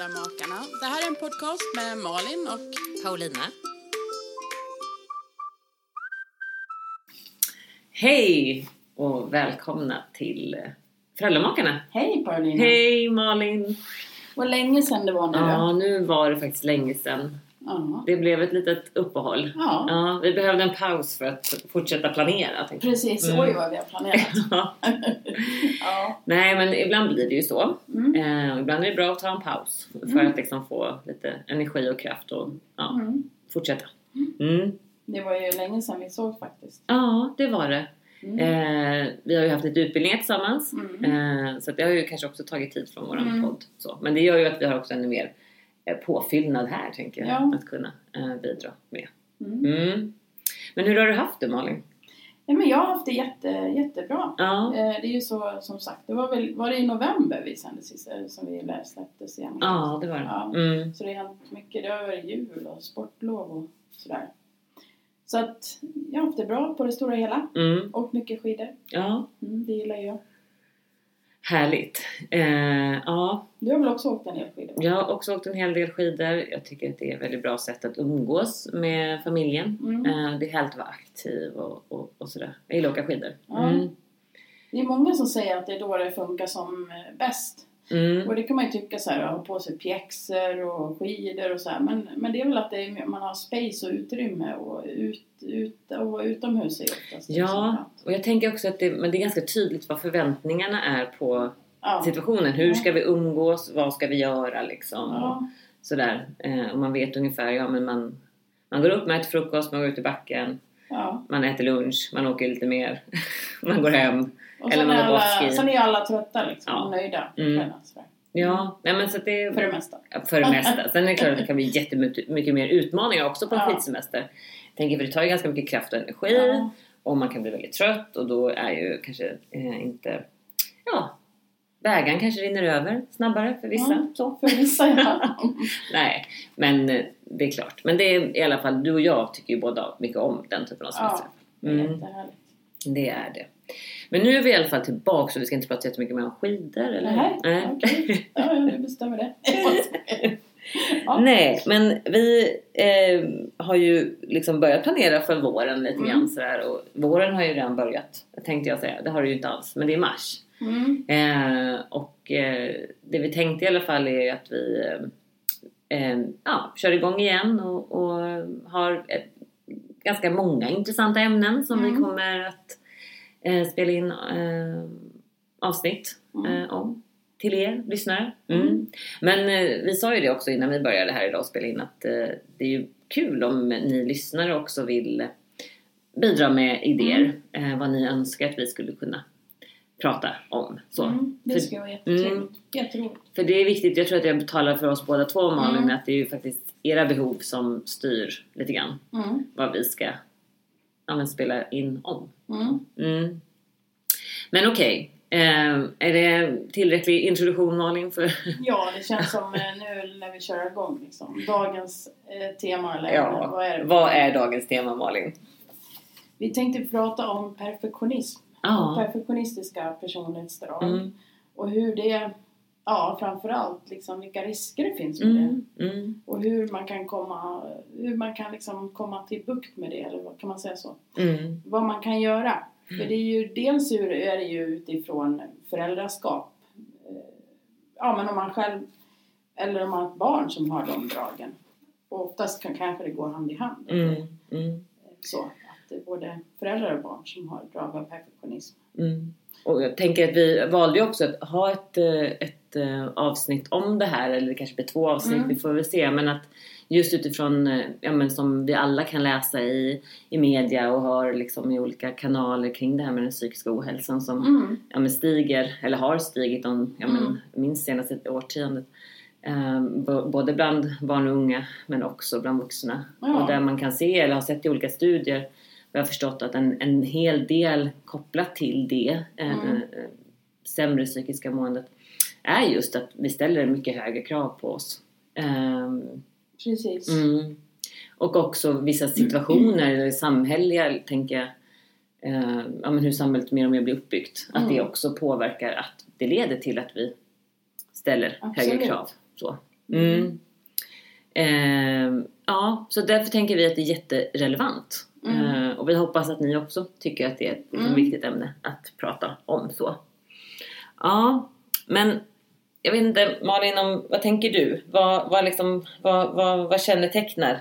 Föräldramakarna. Det här är en podcast med Malin och Paulina. Hej och välkomna till Föräldramakarna. Hej Paulina. Hej Malin! Vad länge sedan det var nu Ja, då. nu var det faktiskt länge sedan. Ja. Det blev ett litet uppehåll. Ja. Ja, vi behövde en paus för att fortsätta planera. Precis, Mm. oj vad vi har planerat. Ja. Nej, men ibland blir det ju så. Mm. Eh, ibland är det bra att ta en paus för att liksom få lite energi och kraft och ja, Mm. fortsätta. Mm. Det var ju länge sedan vi såg faktiskt. Ja, det var det. Mm. Eh, vi har ju haft lite utbildningar tillsammans. Mm. Eh, så det har ju kanske också tagit tid från våran Mm. podd. Så. Men det gör ju att vi har också ännu mer påfyllnad här, tänker jag. Ja. Att kunna eh, bidra med. Mm. Mm. Men hur har du haft det Malin? Ja, men jag har haft det jätte, jättebra. Ja. Eh, Det är ju så som sagt, det var väl var det i november vi sände sist, eh, som vi släppte senast. Ja, det var det. Ja. Mm. Så det har hänt mycket. Det har varit jul och sportlov och sådär. Så att jag har haft det bra på det stora hela. Mm. Och mycket skidor. Ja, Mm, det gillar jag. Härligt. Eh, ja, Du har väl också åkt en del skidor? jag har också åkt en hel del skidor. Jag tycker att det är ett väldigt bra sätt att umgås med familjen. Mm. Eh, det är härligt att vara aktiv och, och, och sådär. Jag gillar att åka skidor. Mm. Det är många som säger att det är då det funkar som bäst. Mm. Och det kan man ju tycka så här, ha på sig pjäxor och skidor och så här. Men, men det är väl att är, man har space och utrymme och, ut, ut, och utomhus är oftast Ja, och jag tänker också att det, men det är ganska tydligt vad förväntningarna är på ja. situationen. Hur Ja. ska vi umgås? Vad ska vi göra liksom? Ja. Sådär. Eh, och man vet ungefär, ja men man, man går upp, man äter frukost, man går ut i backen, ja. man äter lunch, man åker lite mer, man går hem. Och Eller man är, går alla, sen är alla trötta liksom, Ja. och nöjda. Mm. Ja, nej men så att det För det mesta. För det mesta. Sen är det klart att det kan bli jättemycket mycket mer utmaningar också på en Ja. skidsemester. Tänker för det tar ju ganska mycket kraft och energi. Ja. Och man kan bli väldigt trött och då är ju kanske eh, inte... Ja, vägen kanske rinner över snabbare för vissa. Ja. För vissa ja. Nej, men eh, det är klart. Men det är i alla fall, du och jag tycker ju båda mycket om den typen av semester. ja. Det är Mm. jättehärligt. Det är det. Men nu är vi i alla fall tillbaka så vi ska inte prata jättemycket mer om skidor eller? Nej, okej. Ja, ja, du bestämmer det. ja. Nej, men vi eh, har ju liksom börjat planera för våren lite grann Mm. sådär. Och våren har ju redan börjat, tänkte jag säga. Det har det ju inte alls, men det är mars. Mm. Eh, och eh, det vi tänkte i alla fall är att vi eh, eh, ja, kör igång igen och, och har ett, ganska många intressanta ämnen som vi Mm. kommer att eh, spela in eh, avsnitt Mm. eh, om till er lyssnare. Mm. Mm. Men eh, vi sa ju det också innan vi började här idag och spela in att eh, det är ju kul om ni lyssnare också vill bidra med idéer. Mm. Eh, vad ni önskar att vi skulle kunna prata om. Så. Mm. Det För- ska vara. Mm. Jätteroligt. För det är viktigt, jag tror att jag betalar för oss båda två Malin, Mm. att det är ju faktiskt era behov som styr lite grann Mm. vad vi ska ja, men spela in om. Mm. Mm. Men okej, eh, är det tillräcklig introduktion Malin? För... Ja, det känns som eh, nu när vi kör igång liksom. Dagens eh, tema eller Ja, vad är det? vad är dagens tema Malin? Vi tänkte prata om perfektionism. Ja. Perfektionistiska personlighetsdrag. Mm. Och hur det, ja framförallt liksom vilka risker det finns med det. Mm. Mm. Och hur man kan komma, hur man kan liksom komma till bukt med det, eller vad kan man säga så? Mm. Vad man kan göra. För det är ju, dels är det ju utifrån föräldraskap. Eh, Ja men om man själv, eller om man har ett barn som har de dragen. Och oftast kan, kanske det går hand i hand. Mm. Mm. Så, är både föräldrar och barn som har drag av perfektionism. Mm. Och jag tänker att vi valde ju också att ha ett, eh, ett eh, avsnitt om det här, eller det kanske blir två avsnitt, Mm. vi får väl se. Men att just utifrån, eh, ja men som vi alla kan läsa i, i media och har liksom i olika kanaler kring det här med den psykiska ohälsan som Mm. ja, men stiger, eller har stigit om, ja, men, Mm. minst senaste årtiondet. Eh, b- både bland barn och unga men också bland vuxna. Ja. Och där man kan se, eller har sett i olika studier, vi har förstått att en, en hel del kopplat till det, eh, Mm. sämre psykiska måendet, är just att vi ställer mycket högre krav på oss. Ehm, Precis. Mm. Och också vissa situationer, eller samhälleliga, tänker jag, eh, ja, men hur samhället mer och mer blir uppbyggt. Att det Mm. också påverkar att det leder till att vi ställer högre Absolut. krav. Så. Mm. Eh, ja, så därför tänker vi att det är jätterelevant. Mm. Eh, och vi hoppas att ni också tycker att det är ett liksom, Mm. viktigt ämne att prata om. så. Ja, men jag vet inte Malin, om, vad tänker du? Vad, vad, liksom, vad, vad, vad kännetecknar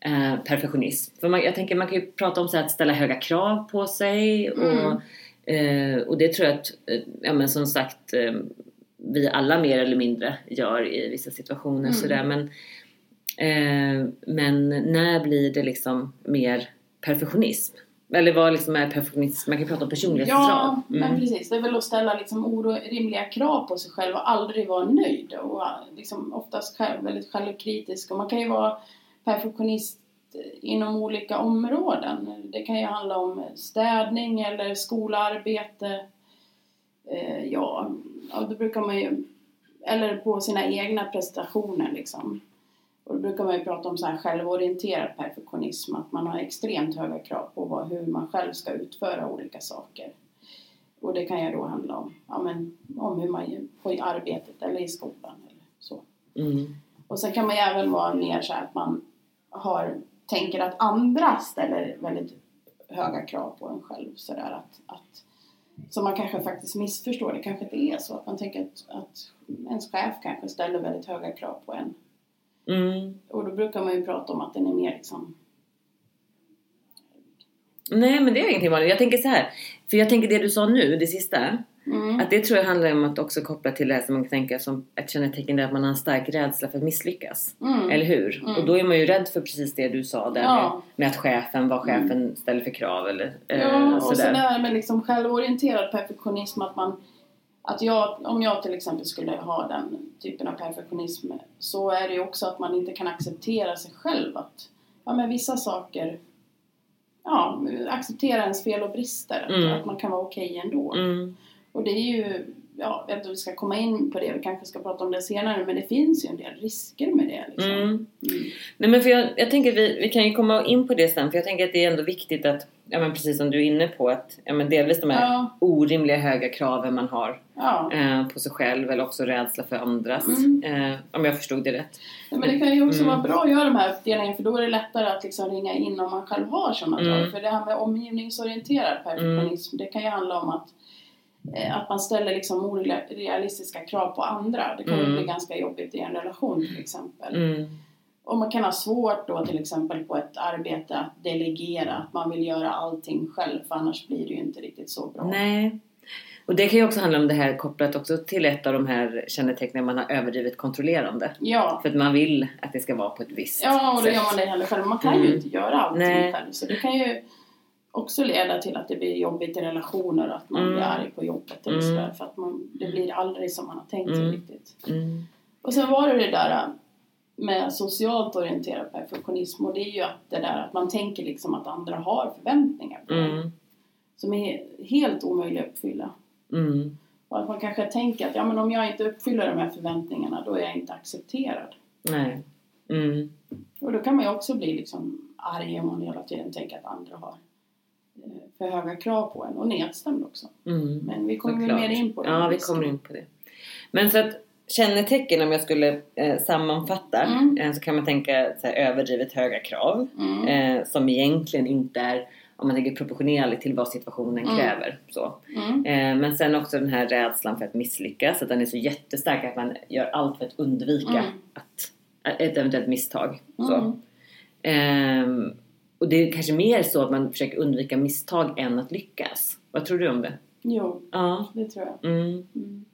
eh, perfektionism? För man, jag tänker man kan ju prata om så här, att ställa höga krav på sig och, eh, och det tror jag att, eh, ja men som sagt vi alla mer eller mindre gör i vissa situationer Mm. sådär men, men när blir det liksom mer perfektionism? Eller vad liksom är perfektionism? Man kan prata om personlighetsdrag. Ja, men Mm. precis. Det är väl att ställa liksom orimliga krav på sig själv och aldrig vara nöjd. Och liksom oftast själv, väldigt självkritisk. Och man kan ju vara perfektionist inom olika områden. Det kan ju handla om städning eller skolarbete. Eh, ja, ja, då brukar man ju... Eller på sina egna prestationer liksom. Och då brukar man ju prata om så här självorienterad perfektionism, att man har extremt höga krav på vad, hur man själv ska utföra olika saker. Och det kan ju då handla om, ja, men, om hur man på i arbetet eller i skolan eller så. Mm. Och sen kan man ju även vara mer så här att man har, tänker att andra ställer väldigt höga krav på en själv. Så där att, att, så man kanske faktiskt missförstår, det kanske inte är så. Att man tänker att, att ens chef kanske ställer väldigt höga krav på en. Mm. Och då brukar man ju prata om att den är mer liksom... Nej men det är ingenting vanligt. Jag tänker så här. För jag tänker det du sa nu, det sista. Mm. Att det tror jag handlar om att också koppla till det här som man kan tänka som ett kännetecken där att man har en stark rädsla för att misslyckas. Mm. Eller hur? Mm. Och då är man ju rädd för precis det du sa där Ja. med, med att chefen, vad chefen ställer för krav eller eh, Ja, och sådär. sen det här med liksom självorienterad perfektionism att man att jag, om jag till exempel skulle ha den typen av perfektionism så är det ju också att man inte kan acceptera sig själv att ja men vissa saker ja, acceptera ens fel och brister att, Mm. att man kan vara okej ändå Mm. och det är ju ja, jag vet inte om vi ska komma in på det, vi kanske ska prata om det senare men det finns ju en del risker med det liksom. Mm. Mm. Nej men för jag, jag tänker vi, vi kan ju komma in på det sen för jag tänker att det är ändå viktigt att, ja men precis som du är inne på att, ja men delvis de här Ja. orimliga höga kraven man har Ja. eh, på sig själv eller också rädsla för andras. Mm. Eh, om jag förstod det rätt. Ja, men det kan ju också Mm. vara bra att göra de här uppdelningarna för då är det lättare att liksom ringa in om man själv har sådana Mm. drag. För det här med omgivningsorienterad perfektionism det kan ju handla om att, att man ställer liksom orealistiska krav på andra. Det kan ju Mm. bli ganska jobbigt i en relation till exempel. Mm. Och man kan ha svårt då till exempel på ett arbete att delegera, att man vill göra allting själv för annars blir det ju inte riktigt så bra. Nej. Och det kan ju också handla om det här kopplat också till ett av de här kännetecknen man har överdrivet kontrollerande. Ja, För att man vill att det ska vara på ett visst Ja, och då sätt. gör man det heller själv. Man kan ju Mm. inte göra allting Nej. själv. Så det kan ju också leda till att det blir jobbigt i relationer och att man Mm. blir arg på jobbet eller Mm. sådär. För att man, det blir aldrig som man har tänkt sig Mm. riktigt. Mm. Och sen var det det där med socialt orienterad perfektionism och det är ju att det där att man tänker liksom att andra har förväntningar på Mm. som är helt omöjliga att uppfylla. Mm. Och att man kanske tänker att ja, men om jag inte uppfyller de här förväntningarna då är jag inte accepterad. Nej. Mm. Och då kan man ju också bli liksom arg om man hela tiden tänker att andra har för höga krav på en och nedstämd också. Mm. Men vi kommer Såklart. mer in på det. Ja, vi kommer in på det. Men så att kännetecken om jag skulle eh, sammanfatta Mm. eh, så kan man tänka så här, överdrivet höga krav Mm. eh, som egentligen inte är om man tänker proportionerligt till vad situationen Mm. kräver. Så. Mm. Eh, men sen också den här rädslan för att misslyckas, att den är så jättestark att man gör allt för att undvika Mm. att, ett eventuellt misstag. Så. Mm. Och det är kanske mer så att man försöker undvika misstag än att lyckas. Vad tror du om det? Jo, Ja. det tror jag. Mm. Mm.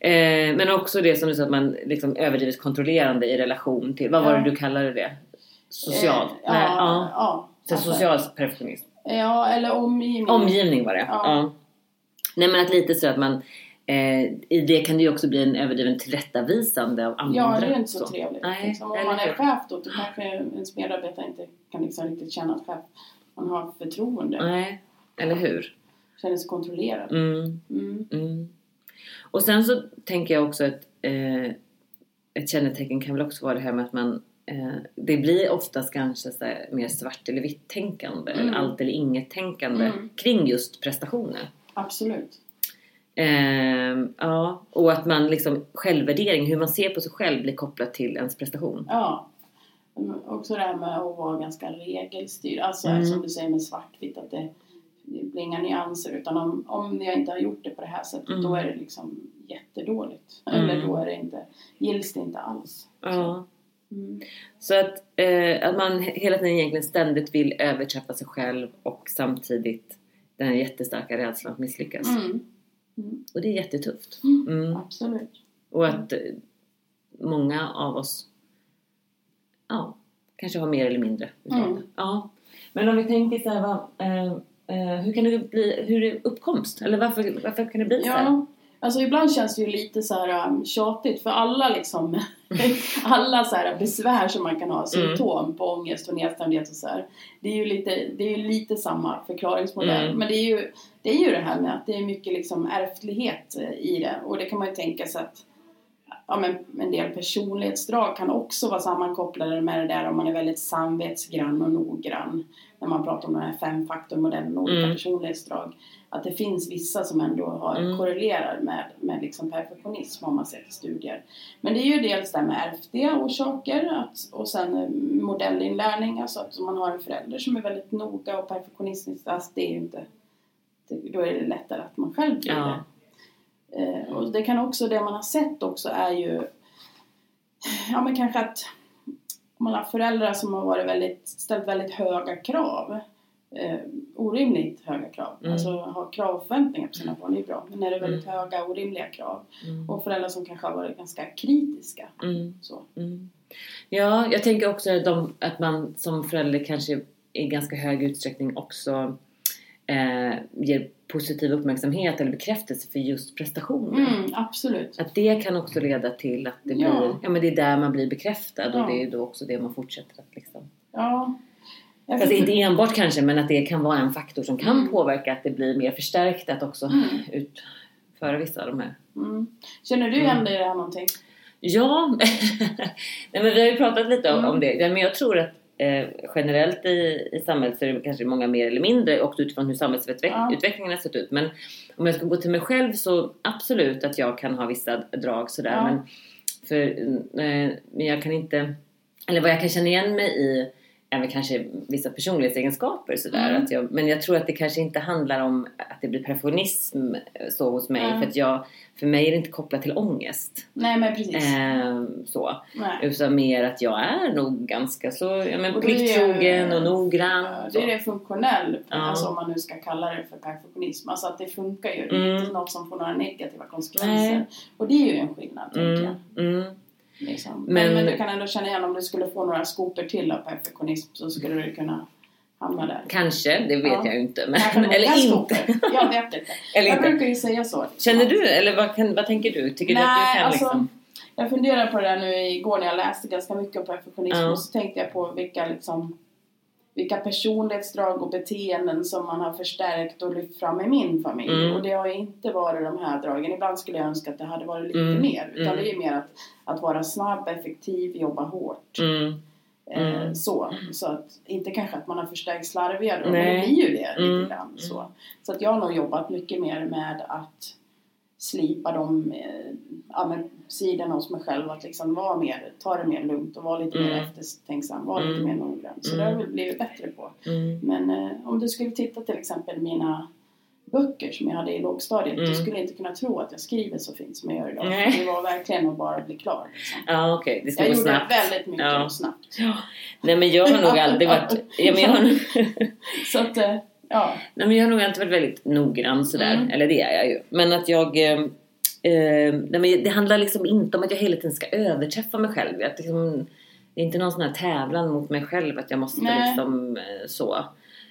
Eh, men också det som du sa att man liksom överdrivet kontrollerande i relation till, vad var det du kallade det? Socialt? Eh, ja, Nej, ja. ja. Så alltså, social perfektionism. Ja, eller omgivning. Omgivning var det. Ja. Ja. Nej men att lite så att man eh, i det kan det ju också bli en överdriven tillrättavisande av andra. Ja, det är inte så, trevligt. Nej, liksom, om man är chef då, då kanske ens medarbetare inte kan liksom riktigt känna att chef, man har förtroende. Nej, eller hur? Känner sig kontrollerad. Mm, Mm. mm. Och sen så tänker jag också att eh, ett kännetecken kan väl också vara det här med att man eh, det blir oftast kanske så mer svart eller vitt tänkande Mm. eller allt eller inget tänkande Mm. kring just prestationer. Absolut. Ehm, ja, och att man liksom självvärdering, hur man ser på sig själv blir kopplat till ens prestation. Ja. Också det här med att vara ganska regelstyrd. Alltså Mm. som du säger med svartvitt att det, det blir inga nyanser utan om, om jag inte har gjort det på det här sättet Mm. då är det liksom jättedåligt. Mm. Eller då är det inte, gills det inte alls. Ja. Mm. Så att, eh, att man hela tiden egentligen ständigt vill överträffa sig själv och samtidigt den jättestarka rädslan att misslyckas. Mm. Mm. Och det är jättetufft. Mm. Mm. Absolut. Och att eh, många av oss ja, kanske har mer eller mindre utav Mm. det. Ja. Men om vi tänker så här, vad, eh, eh, hur kan det bli, hur är uppkomst? Eller varför, varför kan det bli så här? Ja, alltså ibland känns det ju lite så här um, tjatigt för alla liksom alla så här besvär som man kan ha, symptom på ångest och nedstämdhet och så här. Det är ju lite, det är ju lite samma förklaringsmodell. Mm. Men det är, ju, det är ju det här med att det är mycket liksom ärftlighet eh, i det. Och det kan man ju tänka sig att ja, men en del personlighetsdrag kan också vara sammankopplade med det där om man är väldigt samvetsgrann och noggrann. När man pratar om den här femfaktormodellen och olika Mm. personlighetsdrag. Att det finns vissa som ändå har, Mm. korrelerar med, med liksom perfektionism om man ser till studier. Men det är ju dels det här med ärftliga orsaker att, och sen modellinlärning. Alltså att om man har en förälder som är väldigt noga och perfektionistisk. Alltså det är ju inte, det, då är det lättare att man själv blir Ja. det. Eh, och det kan också, det man har sett också är ju Ja men kanske att om man har föräldrar som har varit väldigt, ställt väldigt höga krav eh, Orimligt höga krav. Mm. Alltså ha krav och förväntningar på sina barn, det är bra. Men när det är väldigt höga orimliga krav Mm. och föräldrar som kanske har varit ganska kritiska. Mm. Så. Mm. Ja, jag tänker också de, att man som förälder kanske i ganska hög utsträckning också eh, ger positiv uppmärksamhet eller bekräftelse för just prestationen. Mm, absolut. Att det kan också leda till att det blir, Ja. ja men det är där man blir bekräftad Ja. och det är då också det man fortsätter att liksom. Ja. Jag Alltså inte enbart kanske men att det kan vara en faktor som kan Mm. påverka att det blir mer förstärkt att också Mm. utföra vissa av de här. mm. Känner du igen dig i det här någonting? Ja, Nej, men vi har ju pratat lite om, Mm. om det. Ja, men jag tror att eh, generellt i, i samhället så är det kanske många mer eller mindre och utifrån hur samhällsutvecklingen Ja. har sett ut. Men om jag ska gå till mig själv så absolut att jag kan ha vissa drag sådär. Ja. Men, för, eh, men jag kan inte, eller vad jag kan känna igen mig i väl kanske vissa personlighetsegenskaper sådär. Mm. Att jag, men jag tror att det kanske inte handlar om att det blir perfektionism eh, så hos mig. Nej. För att jag, för mig är det inte kopplat till ångest. Nej men precis. Ehm, så. Nej. Utan mer att jag är nog ganska så ja, men plikttrogen och noggrann. Ja. Det är det funktionell, Ja. alltså om man nu ska kalla det för perfektionism. Alltså att det funkar ju. Det är Mm. inte något som får några negativa konsekvenser. Nej. Och det är ju en skillnad, tänker jag. Liksom. Men- Men, du kan ändå känna igen om du skulle få några skopor till av perfektionism så skulle du kunna hamna där. Kanske, det vet Ja. jag ju inte. Men, många eller inte. Jag vet inte. Eller jag inte. brukar ju säga så. Känner du, eller vad, kan, vad tänker du? Tycker du att Nej, du kan alltså, liksom... Jag funderade på det där nu igår när jag läste ganska mycket om perfektionism Ja. och så tänkte jag på vilka liksom vilka personlighetsdrag och beteenden som man har förstärkt och lyft fram i min familj. Mm. Och det har inte varit de här dragen. Ibland skulle jag önska att det hade varit lite Mm. mer. Utan Mm. det är mer att, att vara snabb, effektiv, jobba hårt. Mm, Eh, Mm. Så, så att, inte kanske att man har förstärkt slarvigare då, men det blir ju det Mm. lite grann. Så. så att jag har nog jobbat mycket mer med att slipa de eh, sidorna hos mig själv. Att liksom vara mer, ta det mer lugnt och vara lite mer Mm. eftertänksam, vara lite Mm. mer noggrann. Så Mm. det har jag väl blivit bättre på. Mm. Men eh, om du skulle titta till exempel mina böcker som jag hade i lågstadiet. Mm. Du skulle inte kunna tro att jag skriver så fint som jag gör idag. Nej. Det var verkligen att bara bli klar. Liksom. Ja, okej. Det Jag gjorde snabbt. väldigt mycket Ja. och snabbt. Ja. Nej, men jag har nog aldrig varit... Ja, men jag, har Så att, eh, ja. nej, men jag har nog alltid varit väldigt noggrann sådär. Mm. Eller det är jag ju. Men att jag... Eh, det handlar liksom inte om att jag hela tiden ska överträffa mig själv. Att liksom, det är inte någon sån här tävlan mot mig själv att jag måste Nej. liksom eh, så.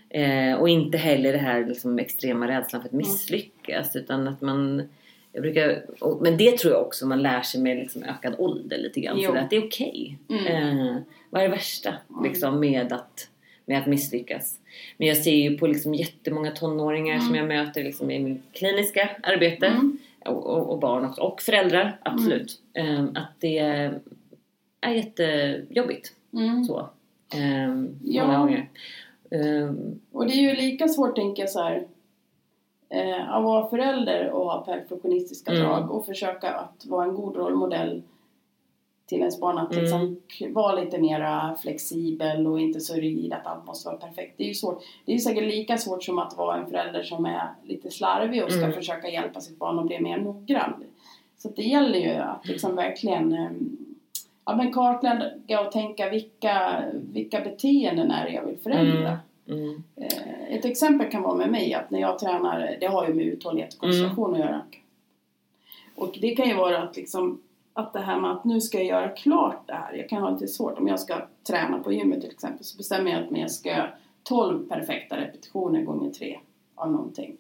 Eh, och inte heller det här liksom extrema rädslan för att misslyckas. Utan att man... Jag brukar, och, men det tror jag också man lär sig med liksom ökad ålder lite grann. Så att det är okej. Mm. Eh, vad är det värsta liksom, med, att, med att misslyckas? Men jag ser ju på liksom, jättemånga tonåringar som jag möter liksom, i min kliniska arbete. Mm. Och, och, och barn också. Och föräldrar, absolut. Eh, att det är jättejobbigt. Mm. Så. Eh, Ja. många gånger. Eh, Och det är ju lika svårt tänker jag så här. Eh, att vara förälder och ha perfektionistiska Mm. drag och försöka att vara en god rollmodell till ens barn. Att Mm. liksom vara lite mera flexibel och inte så rigid att allt måste vara perfekt. Det är ju svårt. Det är ju säkert lika svårt som att vara en förälder som är lite slarvig och ska Mm. försöka hjälpa sitt barn att bli mer noggrann. Så det gäller ju att liksom verkligen eh, ja, men kartlägga och tänka vilka, vilka beteenden är det jag vill förändra. mm, Eh, Ett exempel kan vara med mig att när jag tränar, det har ju med uthållighet och koncentration att göra. Och det kan ju vara att liksom att det här med att nu ska jag göra klart det här. Jag kan ha lite svårt om jag ska träna på gymmet till exempel så bestämmer jag att jag ska göra 12 perfekta repetitioner gånger tre av någonting.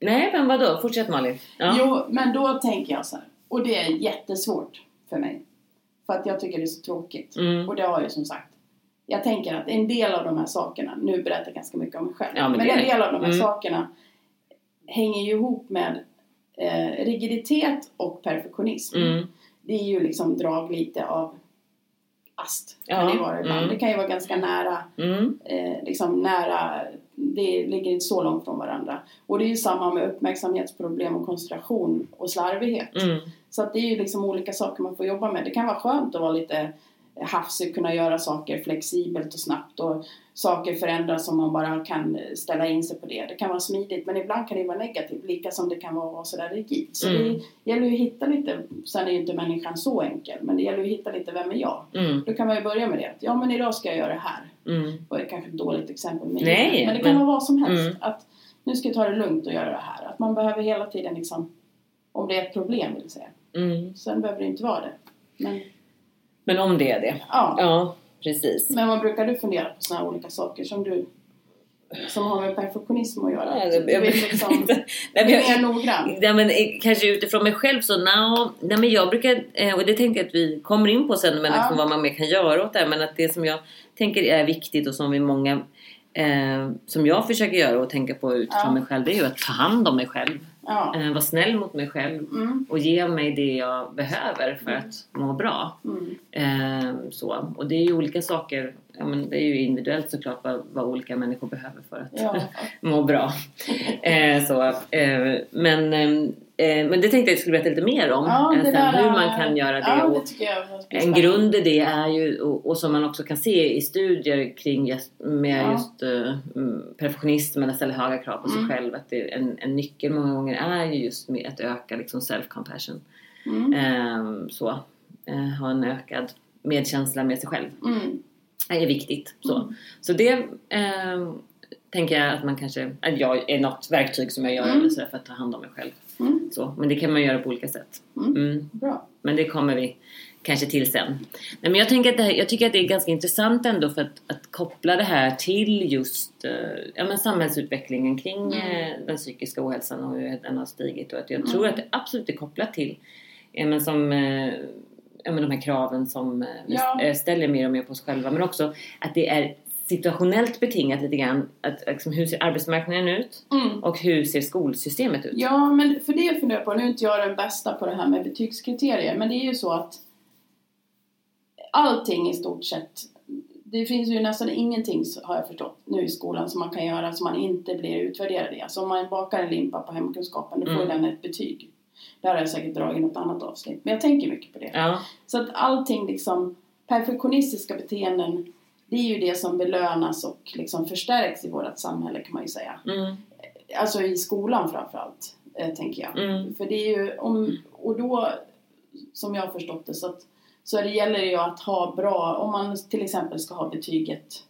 nej, men vadå? Fortsätt Malin. Ja. Jo, men då tänker jag så här. Och det är jättesvårt för mig. För att jag tycker det är så tråkigt. Mm. Och det har jag ju som sagt. Jag tänker att en del av de här sakerna, nu berättar jag ganska mycket om mig själv. Ja, men men en del av de här Mm. sakerna hänger ju ihop med eh, rigiditet och perfektionism. Mm. Det är ju liksom drag lite av ast. Kan Ja, det, vara ibland. mm. det kan ju vara ganska nära Mm. eh, liksom nära, det ligger inte så långt från varandra. Och det är ju samma med uppmärksamhetsproblem och koncentration och slarvighet. Mm. Så att det är ju liksom olika saker man får jobba med. Det kan vara skönt att vara lite hafsig, kunna göra saker flexibelt och snabbt och saker förändras om man bara kan ställa in sig på det. Det kan vara smidigt men ibland kan det vara negativt, lika som det kan vara sådär rigid. Så Mm. det gäller ju att hitta lite, sen är ju inte människan så enkel, men det gäller ju att hitta lite, vem är jag? Mm. Då kan man ju börja med det, ja men idag ska jag göra det här. Mm. Och det är kanske ett dåligt exempel med Nej, men det kan men- vara vad som helst. Mm. Att nu ska jag ta det lugnt och göra det här. Att man behöver hela tiden liksom, om det är ett problem vill säga. Mm. Sen behöver det inte vara det. Men, Men om det är det. ja. Ja, precis. Men vad brukar du fundera på sådana här olika saker som du som har med perfektionism att göra? Nej, Du jag- liksom Nej, men mer noggrann? Ja, men, eh, kanske utifrån mig själv så no, nej, men jag brukar, eh, och det tänker jag att vi kommer in på sen men Ja. liksom vad man mer kan göra åt det här, men att det som jag tänker är viktigt och som vi många eh, som jag försöker göra och tänka på utifrån Ja. mig själv det är ju att ta hand om mig själv. Ja. Eh, vara snäll mot mig själv Mm. och ge mig det jag behöver för att må bra. Mm. Eh, så. Och det är ju olika saker, ja, men det är ju individuellt såklart vad, vad olika människor behöver för att Ja. må bra. eh, så, eh, men, eh, men det tänkte jag att jag skulle berätta lite mer om. Ja, eh, sen där, hur man kan göra det. Ja, och, det en grund i det är ju, och, och som man också kan se i studier kring just, med Ja. just uh, perfektionism eller ställa höga krav på sig Mm. själv. Att det, en, en nyckel många gånger är ju just med att öka liksom self-compassion. Mm. Ehm, så, eh, ha en ökad medkänsla med sig själv. Mm. Är viktigt. Så, så det ehm, tänker jag att man kanske, att jag är något verktyg som jag gör Mm. för att ta hand om mig själv. Mm. Så, men det kan man göra på olika sätt. Mm. Mm. Bra. Men det kommer vi kanske till sen. Nej, men jag, tänker att det här, jag tycker att det är ganska intressant ändå för att, att koppla det här till just eh, ja, men samhällsutvecklingen kring Mm. eh, den psykiska ohälsan och hur den har stigit. Och att jag tror att det absolut är kopplat till ja, men som, eh, ja, men de här kraven som eh, vi Ja. eh, ställer mer och mer på oss själva. Men också att det är situationellt betingat lite grann. Att, liksom, hur ser arbetsmarknaden ut? Mm. Och hur ser skolsystemet ut? Ja, men för det funderar jag på, nu är inte jag den bästa på det här med betygskriterier, men det är ju så att allting i stort sett. Det finns ju nästan ingenting har jag förstått nu i skolan som man kan göra som man inte blir utvärderad i. Alltså om man bakar en limpa på hemkunskapen då får Mm. den ett betyg. Där har jag säkert dragit något annat avsnitt. Men jag tänker mycket på det. Ja. Så att allting liksom, perfektionistiska beteenden, det är ju det som belönas och liksom förstärks i vårt samhälle kan man ju säga. Mm. Alltså i skolan framförallt, eh, tänker jag. Mm. För det är ju, om, och då, som jag har förstått det, så, att, så det gäller det ju att ha bra, om man till exempel ska ha betyget,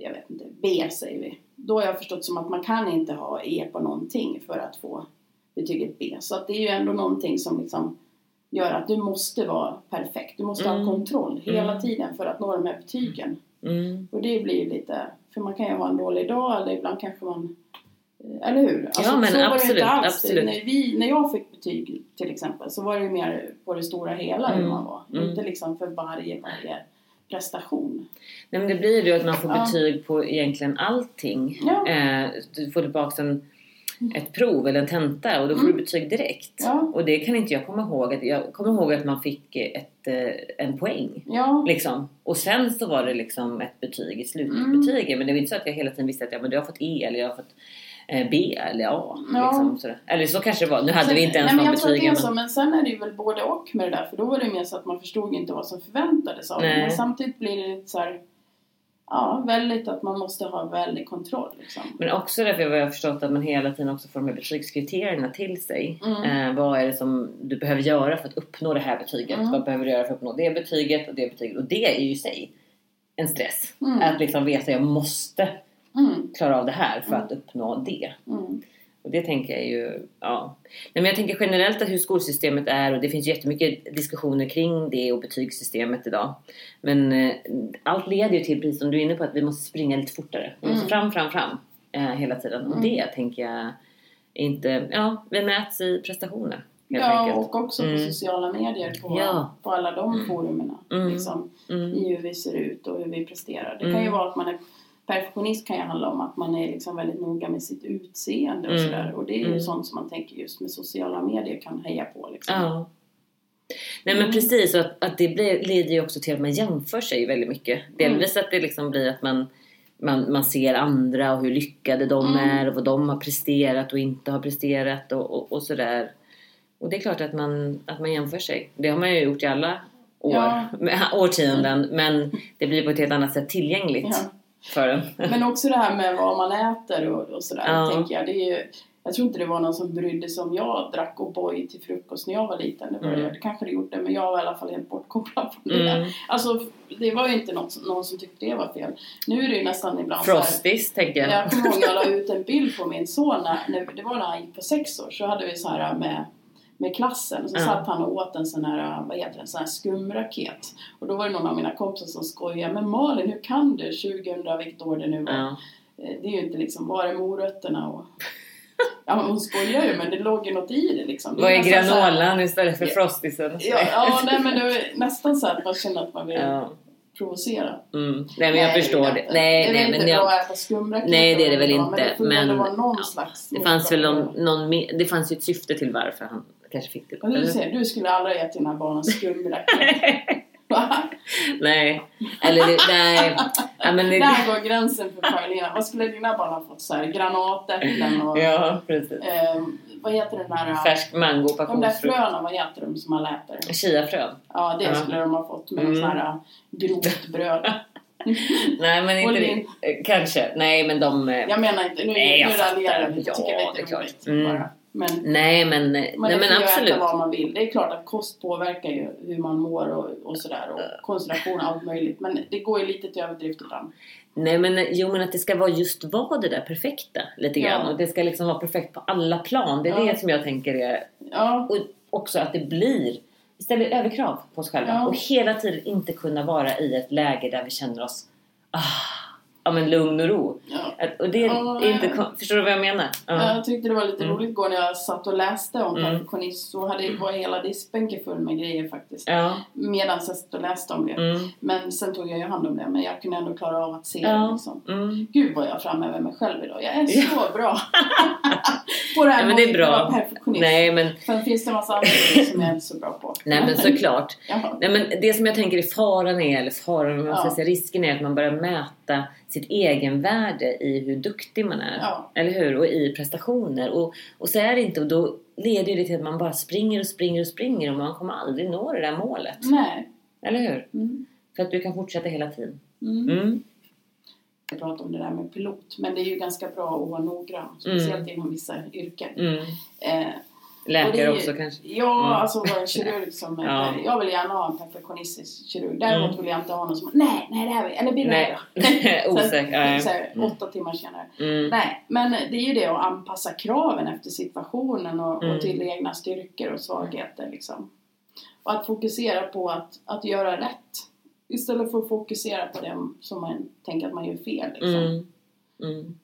jag vet inte, B säger vi. Då har jag förstått som att man kan inte ha E på någonting för att få betyget B. Så att det är ju ändå någonting som liksom gör att du måste vara perfekt. Du måste Mm. ha kontroll hela Mm. tiden för att nå de här betygen. Mm. Och det blir ju lite, för man kan ju ha en dålig dag eller ibland kanske man eh, eller hur? Ja, men så var det absolut, inte alls. absolut. När, vi, när jag fick betyg till exempel så var det ju mer på det stora hela hur Mm, man var. mm. Inte liksom för varje, varje prestation. Nej, men det blir ju att man får Ja. betyg på egentligen allting. Ja. Eh, du får tillbaka en, ett prov eller en tenta och då får du betyg direkt. Mm. Ja. Och det kan inte jag komma ihåg. Jag kommer ihåg att man fick ett, eh, en poäng. Ja, Liksom. Och sen så var det liksom ett betyg i Mm. slutbetyget. Men det var inte så att jag hela tiden visste att ja, men du har fått E eller jag har fått eh, B eller A. Ja. Liksom, sådär. Eller så kanske det var. Nu hade Sen- vi inte ens nej, men de jag betygen. är så, Men... men sen är det ju väl både och med det där. För då var det mer så att man förstod inte vad som förväntades av. Nej. Men samtidigt blir det så här, ja, väldigt att man måste ha väldig kontroll liksom. Men också därför har jag förstått att man hela tiden också får de här betygskriterierna till sig. Mm. Eh, vad är det som du behöver göra för att uppnå det här betyget? Mm. Vad behöver du göra för att uppnå det betyget och det betyget? Och det är ju i sig en stress. Mm. Att liksom veta att jag måste Mm, klara av det här för Mm. att uppnå det. Mm, Och det tänker jag ju, ja. Nej, men jag tänker generellt att hur skolsystemet är och det finns jättemycket diskussioner kring det och betygssystemet idag. Men eh, allt leder ju till, precis som du är inne på, att vi måste springa lite fortare. Vi måste fram, fram, fram eh, hela tiden. Och det tänker jag inte, ja, vi mäts i prestationer Ja, enkelt. och också på Mm. sociala medier på, Ja. på alla de forumerna. Mm. Liksom, Mm. I hur vi ser ut och hur vi presterar. Det kan Mm. ju vara att man är perfektionist kan ju handla om att man är liksom väldigt noga med sitt utseende och Mm. sådär. Och det är ju Mm. sånt som man tänker just med sociala medier kan heja på liksom. Ja. Nej men Mm. precis, och att, att det blir, leder ju också till att man jämför sig väldigt mycket. Delvis att det liksom blir att man, man, man ser andra och hur lyckade de Mm. är och vad de har presterat och inte har presterat och, och, och sådär. Och det är klart att man, att man jämför sig. Det har man ju gjort i alla år, Ja. årtionden. Men det blir på ett helt annat sätt tillgängligt Ja. För en. Men också det här med vad man äter och, och sådär. Ja. Tänker jag. Det är ju, jag tror inte det var någon som brydde sig om jag drack O'boy till frukost när jag var liten. Det, var Mm. det. det kanske det gjorde men jag var i alla fall helt bortkopplad från det. Mm. Alltså det var ju inte något, någon som tyckte det var fel. Nu är det ju nästan ibland här- Frosties tänker jag. Jag kommer ihåg jag la ut en bild på min son, när, när, det var när han gick på sex år, så hade vi så här med, med klassen. Så Ja. satt han och åt en sån här, vad heter det, en sån här skumraket. Och då var det någon av mina kompisar som skojade, men Malin hur kan du 2000, vilket år det nu var. Eh, Det är ju inte liksom, var är morötterna och... Ja hon skojar ju men det låg ju något i det liksom. Det Vad är så här- granolan istället för frostisen? Ja, ja nej men det var nästan så att man känner att man vill Ja. provocera. Mm. Nej men jag Nej, förstår är det. inte. Nej, det är nej men inte jag... bra att äta skumraketer Nej, det är det väl inte, Men det men- vara någon ja, slags... Det fanns väl någon, någon det fanns ju ett syfte till varför han kanske fick det. Och du ser, du skulle aldrig gett dina barn en skumraket. Va? nej, eller det, nej. Ja, men det, Där går gränsen för Paulina. Vad skulle dina barn ha fått? Så här, granatäpplen och... ja, precis. Eh, vad heter den där... Färsk mango, De där fröna, vad heter de som man äter? Chiafrön. Ja, det Ja. skulle de ha fått med Mm. sån här grovt bröd. Nej men inte Och det. Kanske. Nej men de... eh, Jag menar inte, nu, Nej, jag nu raljerar lite. Jag tycker det är klart. roligt Mm. bara. Men Nej men, man nej, men absolut. äta vad man vill. Det är klart att kost påverkar ju hur man mår och, och sådär. Och koncentration och allt möjligt. Men det går ju lite till överdrift ibland. Nej men jo men att det ska vara just vara det där perfekta lite Ja. grann. Och det ska liksom vara perfekt på alla plan. Det är Ja. det som jag tänker är Ja, Och också att det blir, vi ställer överkrav på oss själva. Ja. Och hela tiden inte kunna vara i ett läge där vi känner oss ah, ja, men lugn och ro. ja. Att, och det Ja, är inte, ja. förstår du vad jag menar? Ja. Jag tyckte det var lite Mm. roligt igår när jag satt och läste om Mm. perfektionism så hade, var hela diskbänken full med grejer faktiskt. Medan jag satt och läste om det. Mm. Men sen tog jag ju hand om det men jag kunde ändå klara av att se det liksom. Mm. Gud vad jag framhäver mig själv idag. Jag är så bra på det här Ja, men det är bra. perfektionist. Nej men, Sen finns det en massa andra grejer som jag är inte så bra på. nej men såklart. Nej, men det som jag tänker är faran är, eller faran, man Ja. säga risken är att man börjar mäta sitt egenvärde i hur duktig man är. Ja. Eller hur? Och i prestationer. Och, och så är det inte och då leder det till att man bara springer och springer och springer och man kommer aldrig nå det där målet. Nej. Eller hur? Mm. För att du kan fortsätta hela tiden. Mm. Mm. Jag pratar om det där med pilot. Men det är ju ganska bra att vara noggrann. Speciellt inom vissa yrken. Mm. Eh, Läkare också kanske. Ja, Mm. alltså en kirurg som... Ja. Jag vill gärna ha en perfektionistisk kirurg. Däremot Mm. vill jag inte ha någon som... Nej, nej, det här vill Eller blir det då? Osäker. Så här, åtta timmar senare. Mm. Nej, men det är ju det att anpassa kraven efter situationen och, Mm. och till egna styrkor och svagheter liksom. Och att fokusera på att, att göra rätt. Istället för att fokusera på det som man tänker att man gör fel liksom. Mm.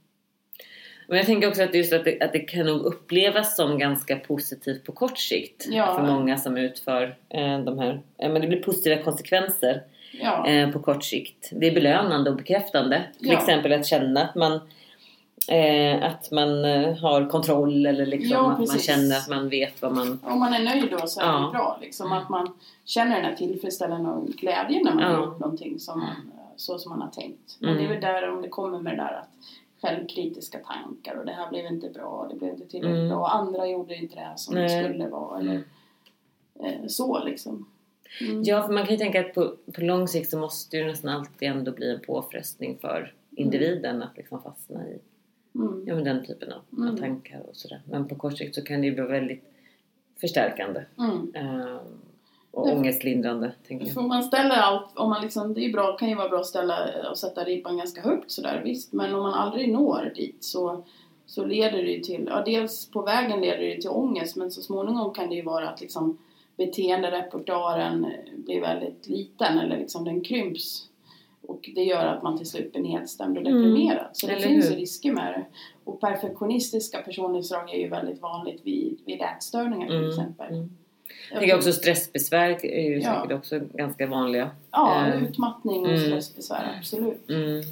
Mm. Men jag tänker också att, just att, det, att det kan nog upplevas som ganska positivt på kort sikt. Ja. För många som utför eh, de här. Eh, men det blir positiva konsekvenser Ja. eh, på kort sikt. Det är belönande och bekräftande. Till Ja. exempel att känna att man eh, att man eh, har kontroll eller liksom Ja, att man precis. känner att man vet vad man... Om man är nöjd då så är Ja. det bra. Liksom, att man känner den här tillfredsställande och glädjen när man har Ja. gjort någonting som man, så som man har tänkt. Men det är Mm. väl där om det kommer med det där att självkritiska tankar och det här blev inte bra, det blev inte tillräckligt Mm. bra, andra gjorde inte det här som det Nej. skulle vara. Eller, eh, så liksom. Mm. Ja, för man kan ju tänka att på, på lång sikt så måste ju nästan alltid ändå bli en påfrestning för individen att liksom fastna i Mm. ja, men den typen av, av Mm. tankar och sådär. Men på kort sikt så kan det ju bli väldigt förstärkande Mm. Och Ja. ångestlindrande. Tänker jag. man ställer allt, om man liksom, det är bra, kan ju vara bra att ställa och sätta ribban ganska högt sådär visst. Men om man aldrig når dit så, så leder det ju till, ja dels på vägen leder det till ångest men så småningom kan det ju vara att liksom beteenderepertoaren blir väldigt liten eller liksom den krymps. Och det gör att man till slut blir nedstämd och Mm. deprimerad. Så det Eller finns ju risker med det. Och perfektionistiska personlighetsdrag är ju väldigt vanligt vid, vid ätstörningar till Mm, exempel. mm. Jag tänker också stressbesvär är ju Ja. säkert också ganska vanliga. Ja, Eh, utmattning och mm. stressbesvär, absolut. Mm.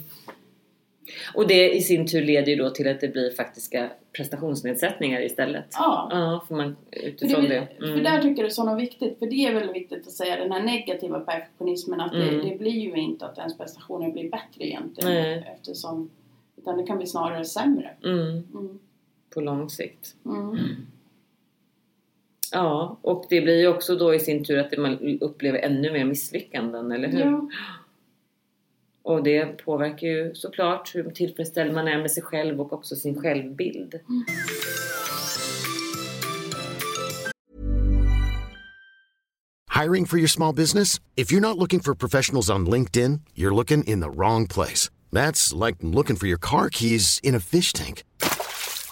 Och det i sin tur leder ju då till att det blir faktiska prestationsnedsättningar istället. Ja. Ja, för man För, utifrån det, det. för där tycker jag det är så viktigt, för det är väl viktigt att säga, den här negativa perfektionismen, att Mm. det, det blir ju inte att ens prestationer blir bättre egentligen. Nej. Eftersom, utan det kan bli snarare sämre. Mm. Mm. På lång sikt. Mm. Ja, och det blir ju också då i sin tur att man upplever ännu mer misslyckanden, eller hur? Ja. Och det påverkar ju såklart hur tillfredsställd man är med sig själv och också sin självbild. Hiring for your small business? If you're not looking for professionals on LinkedIn, you're looking in the wrong place. That's like looking for your car keys in a fish tank.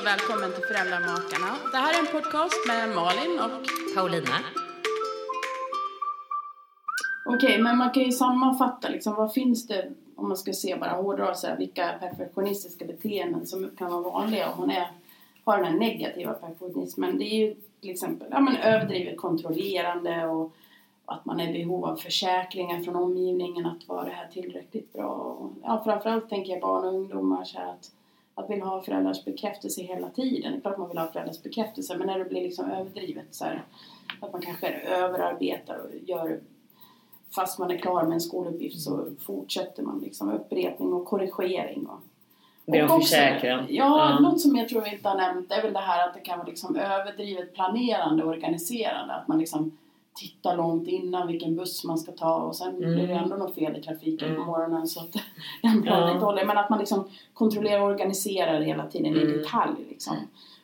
Välkommen till Föräldramakarna. Det här är en podcast med Malin och Paulina. Okej, men man kan ju sammanfatta liksom, vad finns det om man ska se bara hårdra så här, vilka perfektionistiska beteenden som kan vara vanliga om man är, har den här negativa perfektionismen. Det är ju till exempel ja, men överdrivet kontrollerande och att man är i behov av försäkringar från omgivningen att vara det här tillräckligt bra. Och, ja, framförallt tänker jag barn och ungdomar så här att, att vill ha föräldrars bekräftelse hela tiden. Det är klart man vill ha föräldrars bekräftelse men när det blir liksom överdrivet så här, att man kanske överarbetar och gör fast man är klar med en skoluppgift så fortsätter man liksom upprepning och korrigering. Och, om och också- försäkran. Ja, Ja. något som jag tror vi inte har nämnt är väl det här att det kan vara liksom överdrivet planerande och organiserande. Att man liksom tittar långt innan vilken buss man ska ta och sen Mm. blir det ändå något fel i trafiken på Mm. morgonen så att den planen Ja. inte håller. Men att man liksom kontrollerar och organiserar hela tiden i Mm. detalj liksom.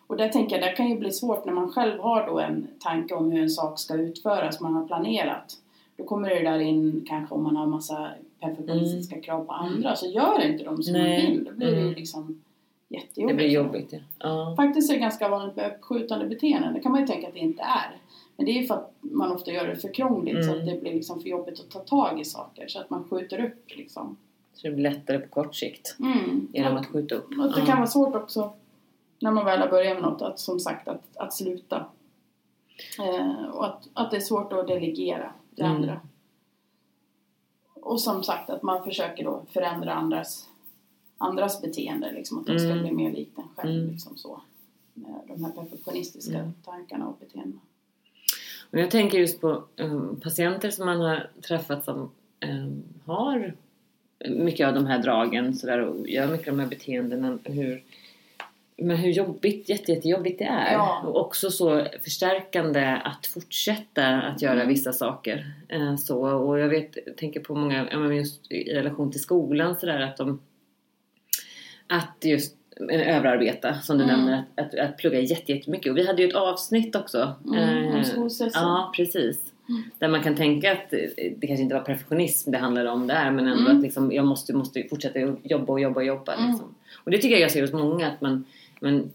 Och där tänker jag, det kan ju bli svårt när man själv har då en tanke om hur en sak ska utföras, man har planerat. Då kommer det där in kanske om man har massa perfektionistiska krav på andra, så gör inte de som Mm. Nej. man vill. Då blir det ju Mm. liksom Det jättejobbigt. blir jobbigt. Ja. Ja. Faktiskt är det ganska vanligt med uppskjutande beteenden. Det kan man ju tänka att det inte är. Men det är ju för att man ofta gör det för krångligt så Mm. att det blir liksom för jobbigt att ta tag i saker. Så att man skjuter upp liksom. Så det blir lättare på kort sikt Mm. genom att skjuta upp. Och det kan vara svårt också när man väl har börjat med något, att som sagt att, att sluta. Eh, och att, att det är svårt att delegera till Mm. andra. Och som sagt att man försöker då förändra andras, andras beteende, liksom, att de ska Mm. bli mer likt en själv. Mm. Liksom så. Med de här perfektionistiska Mm. tankarna och beteendena. Och jag tänker just på um, patienter som man har träffat som um, har mycket av de här dragen så där, och gör mycket av de här beteendena. Hur, men hur jobbigt, jätte, jättejobbigt det är. Ja. Och också så förstärkande att fortsätta att göra Mm. vissa saker. Eh, så, och jag vet, tänker på många, men just i relation till skolan så där att de att just överarbeta som du Mm. nämner, att, att, att plugga jätte- jättemycket. Och vi hade ju ett avsnitt också. Mm, om eh. Ja, precis. Där man kan tänka att eh, det kanske inte var perfektionism det handlade om där men ändå Mm. att liksom, jag måste, måste fortsätta jobba och jobba och jobba. Mm. Liksom. Och det tycker jag jag ser hos många att man, men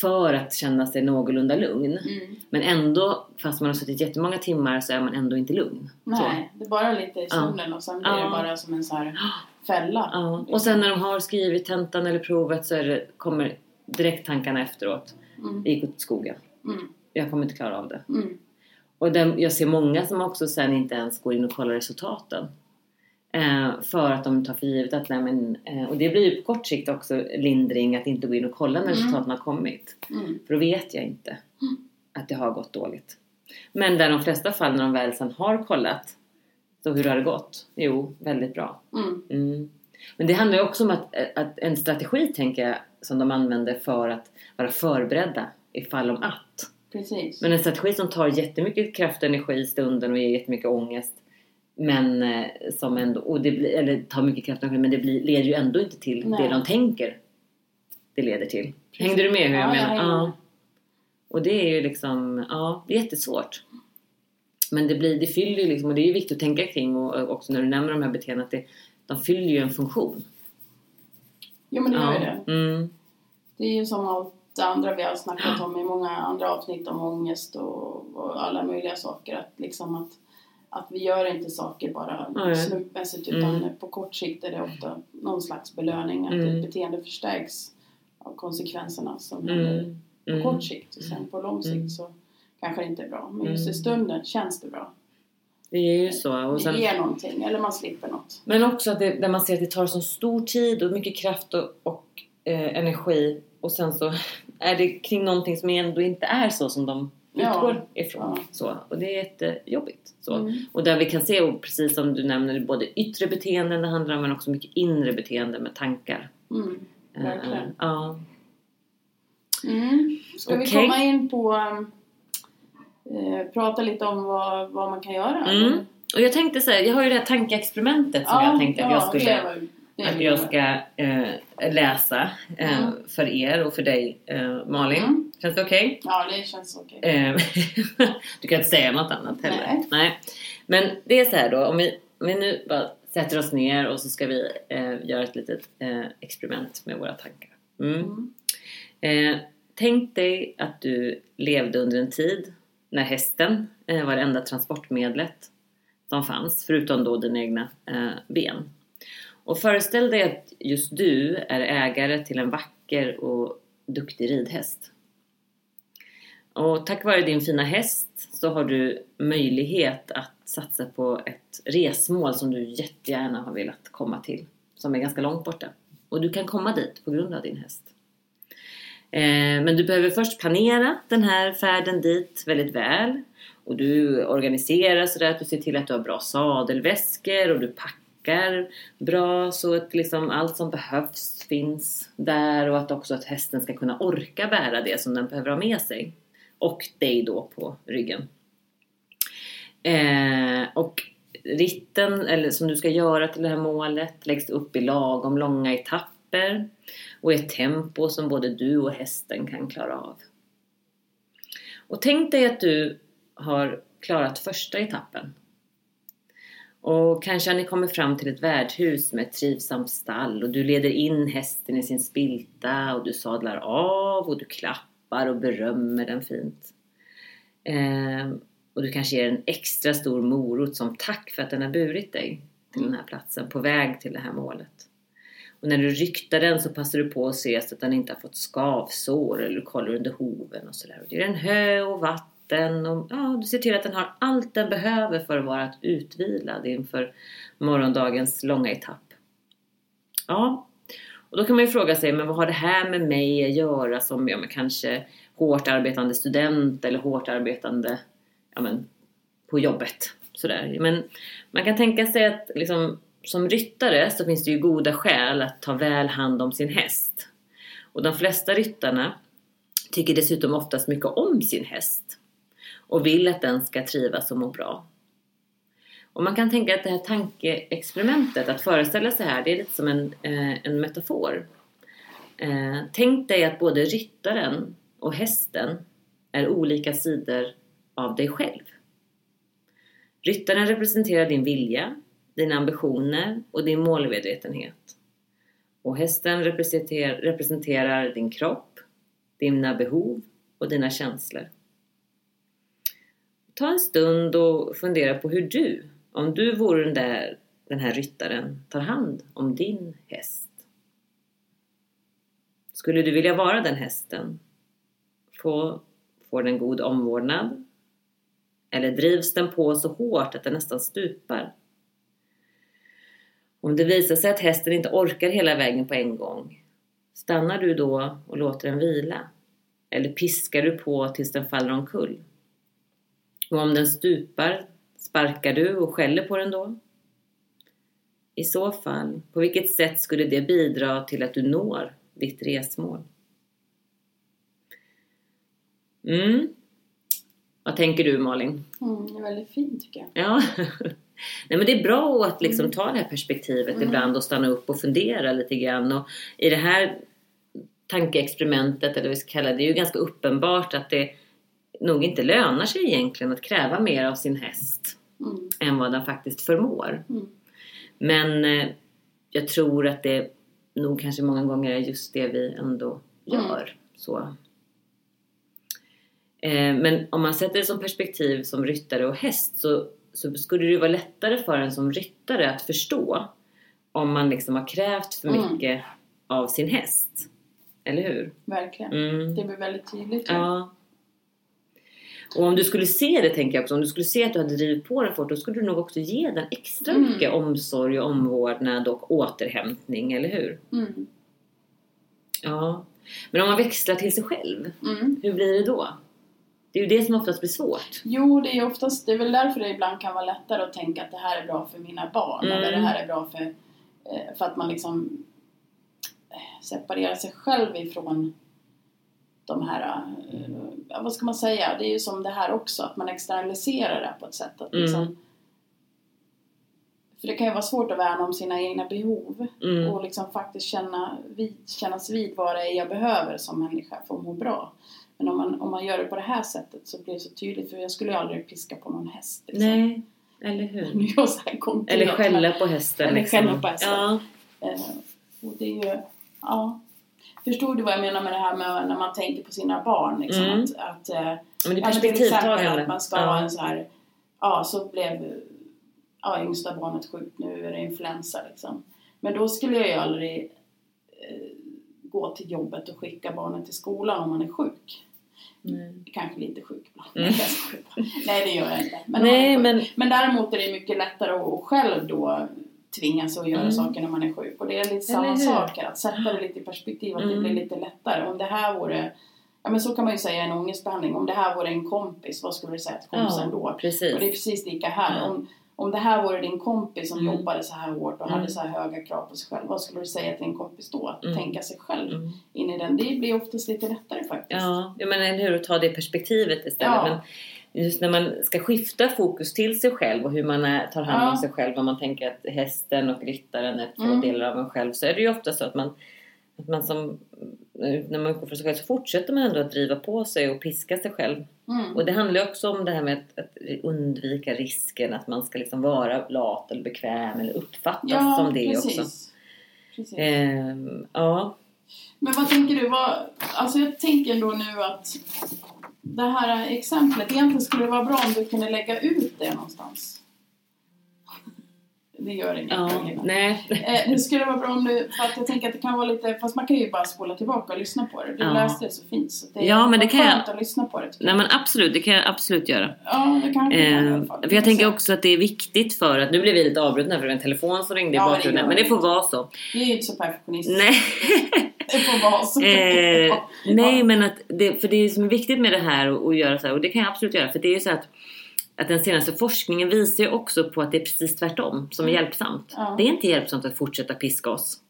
för att känna sig någorlunda lugn Mm. men ändå, fast man har suttit jättemånga timmar så är man ändå inte lugn. Så. Nej, det är bara lite i stunden och sen blir det Ja. bara som en så här fälla. Ja. Och sen när de har skrivit tentan eller provet så det, kommer direkt tankarna efteråt. Mm. Det gick åt skogen. Mm. Jag kommer inte klara av det. Mm. Och den, jag ser många som också sen inte ens går in och kollar resultaten. Eh, för att de tar för givet att, nej men, eh, och det blir ju på kort sikt också lindring att inte gå in och kolla när Mm. resultaten har kommit. Mm. För då vet jag inte att det har gått dåligt. Men där de flesta fall när de väl sen har kollat, så hur har det gått? Jo, väldigt bra. Mm. Mm. Men det handlar ju också om att, att en strategi tänker jag som de använder för att vara förberedda ifall om att. Precis. Men en strategi som tar jättemycket kraft och energi i stunden och ger jättemycket ångest. Men eh, som ändå, och det blir, eller tar mycket kraft och energi men det blir, leder ju ändå inte till Nej. det de tänker det leder till. Hängde du med hur jag Ja, jag menar? hänger med. Och det är ju liksom, ja, det är jättesvårt. Men det, blir, det fyller ju liksom, och det är viktigt att tänka kring och också när du nämner de här beteendena att det, de fyller ju en funktion. Jo men det gör ju det. Mm. Det är ju som allt det andra vi har snackat om i många andra avsnitt om ångest och, och alla möjliga saker. Att liksom att, att vi gör inte saker bara Nej. slumpmässigt utan Mm. på kort sikt är det ofta någon slags belöning. Att Mm. ett beteende förstärks av konsekvenserna som Mm. händer på Mm. kort sikt. Och sen på lång sikt Mm. så kanske det inte är bra. Men just i Mm. stunden känns det bra. Det är ju så. Och Det sen, ger någonting eller man slipper något. Men också att det, där man ser att det tar så stor tid och mycket kraft och, och eh, energi och sen så är det kring någonting som ändå inte är så som de Ja. utgår ifrån. Ja. Så, och det är jättejobbigt. Så. Mm. Och där vi kan se, och precis som du nämner, både yttre beteenden det handlar om men också mycket inre beteende med tankar. Mm. Eh, Verkligen. ja. Mm. Ska vi Okej. komma in på eh, prata lite om vad, vad man kan göra? Mm. Och jag tänkte så här, jag har ju det här tankeexperimentet som jag tänkte att jag skulle att jag ska eh, läsa eh, Mm. för er och för dig eh, Malin. Mm. Känns det okej? Ja, det känns okej. Eh, du kan inte säga något annat heller. Nej. Men det är så här då, om vi, om vi nu bara sätter oss ner och så ska vi eh, göra ett litet experiment med våra tankar. Mm. Mm. Tänk dig att du levde under en tid när hästen eh, var det enda transportmedlet som fanns, förutom då dina egna eh, ben. Och föreställ dig att just du är ägare till en vacker och duktig ridhäst. Och tack vare din fina häst så har du möjlighet att satsa på ett resmål som du jättegärna har velat komma till, som är ganska långt borta. Och du kan komma dit på grund av din häst. Eh, men du behöver först planera den här färden dit väldigt väl. Och du organiserar så att du ser till att du har bra sadelväskor och du packar bra så att liksom allt som behövs finns där och att också att hästen ska kunna orka bära det som den behöver ha med sig. Och dig då på ryggen. Eh, och ritten, eller som du ska göra till det här målet, läggs upp i lagom långa etapper och i ett tempo som både du och hästen kan klara av. Och tänk dig att du har klarat första etappen. Och kanske har ni kommit fram till ett värdhus med ett trivsamt stall och du leder in hästen i sin spilta och du sadlar av och du klappar och berömmer den fint. Eh, och du kanske ger en extra stor morot som tack för att den har burit dig till den här platsen på väg till det här målet. Och när du ryktar den så passar du på att se så att den inte har fått skavsår eller du kollar under hoven och sådär. Du ger den hö och vatten och ja, du ser till att den har allt den behöver för att vara utvilad inför morgondagens långa etapp. Ja, och då kan man ju fråga sig, men vad har det här med mig att göra som ja, men kanske hårt arbetande student eller hårt arbetande ja, men, på jobbet? Sådär. Men man kan tänka sig att liksom, som ryttare så finns det ju goda skäl att ta väl hand om sin häst. Och de flesta ryttarna tycker dessutom oftast mycket om sin häst och vill att den ska trivas och må bra. Och man kan tänka att det här tankeexperimentet, att föreställa sig här, det är lite som en, eh, en metafor. Eh, tänk dig att både ryttaren och hästen är olika sidor av dig själv. Ryttaren representerar din vilja, dina ambitioner och din målmedvetenhet. Och hästen representerar, representerar din kropp, dina behov och dina känslor. Ta en stund och fundera på hur du, om du vore den, där, den här ryttaren, tar hand om din häst. Skulle du vilja vara den hästen? Få, får den god omvårdnad? Eller drivs den på så hårt att den nästan stupar? Om det visar sig att hästen inte orkar hela vägen på en gång, stannar du då och låter den vila? Eller piskar du på tills den faller omkull? Och om den stupar, sparkar du och skäller på den då? I så fall, på vilket sätt skulle det bidra till att du når ditt resmål? Mm. Vad tänker du Malin? Mm, det är väldigt fint tycker jag. Ja. Nej men det är bra att liksom ta det här perspektivet mm. ibland och stanna upp och fundera lite grann. Och I det här tankeexperimentet, eller vad vi ska kalla det, det är ju ganska uppenbart att det nog inte lönar sig egentligen att kräva mer av sin häst mm. än vad den faktiskt förmår. Mm. Men eh, jag tror att det nog kanske många gånger är just det vi ändå gör. Mm. Så. Eh, men om man sätter det som perspektiv som ryttare och häst så så skulle det vara lättare för en som ryttare att förstå om man liksom har krävt för mm. mycket mm. av sin häst. Eller hur? Verkligen. Mm. Det blir väldigt tydligt. Ja. Och om du skulle se det, tänker jag också, om du skulle se att du hade drivit på den fort, då skulle du nog också ge den extra mm. mycket omsorg och omvårdnad och återhämtning, eller hur? Mm. Ja. Men om man växlar till sig själv, mm. hur blir det då? Det är ju det som oftast blir svårt. Jo, det är oftast, det är väl därför det ibland kan vara lättare att tänka att det här är bra för mina barn. Mm. Eller det här är bra för, eh, för att man liksom eh, separerar sig själv ifrån de här, eh, vad ska man säga, det är ju som det här också, att man externaliserar det på ett sätt att liksom mm. För det kan ju vara svårt att värna om sina egna behov mm. och liksom faktiskt känna vid, kännas vid vad det är jag behöver som människa för att må bra. Men om man, om man gör det på det här sättet så blir det så tydligt för jag skulle ju aldrig piska på någon häst. Liksom. Nej, eller hur? eller skälla på hästen. Eller liksom. skälla på hästen. Ja. Eh, och det är ju, ja. Förstod du vad jag menar med det här med när man tänker på sina barn? Liksom, Mm. att, att, eh, Men det är perspektivtagande. att man ska Ja. ha en så här, ja så blev ja, yngsta barnet sjukt, nu är det influensa liksom. Men då skulle jag ju aldrig eh, gå till jobbet och skicka barnet till skolan om man är sjuk. Mm. Kanske lite sjuk ibland. Mm. Nej det gör jag inte. Men, Nej men men däremot är det mycket lättare att själv då tvinga sig att göra Mm. saker när man är sjuk. Och det är lite samma sak här, att sätta det lite i perspektiv, att det Mm. blir lite lättare. Om det här vore, ja men så kan man ju säga en ångestbehandling, om det här vore en kompis, vad skulle du säga till kompisen ja, då? precis. Och det är precis lika här. Ja. Om, om det här vore din kompis som Mm. jobbade så här hårt och Mm. hade så här höga krav på sig själv, vad skulle du säga till din kompis då? Att Mm. tänka sig själv Mm. in i den. Det blir oftast lite lättare faktiskt. Ja, jag menar eller hur, att ta det perspektivet istället. Ja. Men just när man ska skifta fokus till sig själv och hur man är, tar hand om Ja. sig själv. Om man tänker att hästen och ryttaren är två Mm. delar av en själv. Så är det ju ofta så att man, att man som, när man utgår från sig själv så fortsätter man ändå att driva på sig och piska sig själv. Mm. Och det handlar ju också om det här med att, att undvika risken att man ska liksom vara lat eller bekväm eller uppfattas Ja, som det precis. också. Precis. Ehm, ja. Men vad tänker du? Vad, alltså jag tänker ändå nu att det här exemplet, egentligen skulle det vara bra om du kunde lägga ut det någonstans. Det gör inget. ja. Nej. Eh, det skulle vara bra om du, för att jag tänker att det kan vara lite, fast man kan ju bara spola tillbaka och lyssna på det. Du Ja. läste det så fint så det Ja, men det kan jag- att lyssna på det. Nej men absolut, det kan jag absolut göra. Ja, det kan jag i Eh, alla fall. för jag tänker också att det är viktigt för att, nu blev vi lite avbrutna för en telefon som ringde i Ja, bakgrunden, men det får vara så. Vi är ju inte så perfektionister. Nej, Det får vara så. eh, nej men att det, för det som är viktigt med det här och, och göra så här, och det kan jag absolut göra, för det är ju så att att den senaste forskningen visar ju också på att det är precis tvärtom som är hjälpsamt. Mm. Ja. Det är inte hjälpsamt att fortsätta piska oss.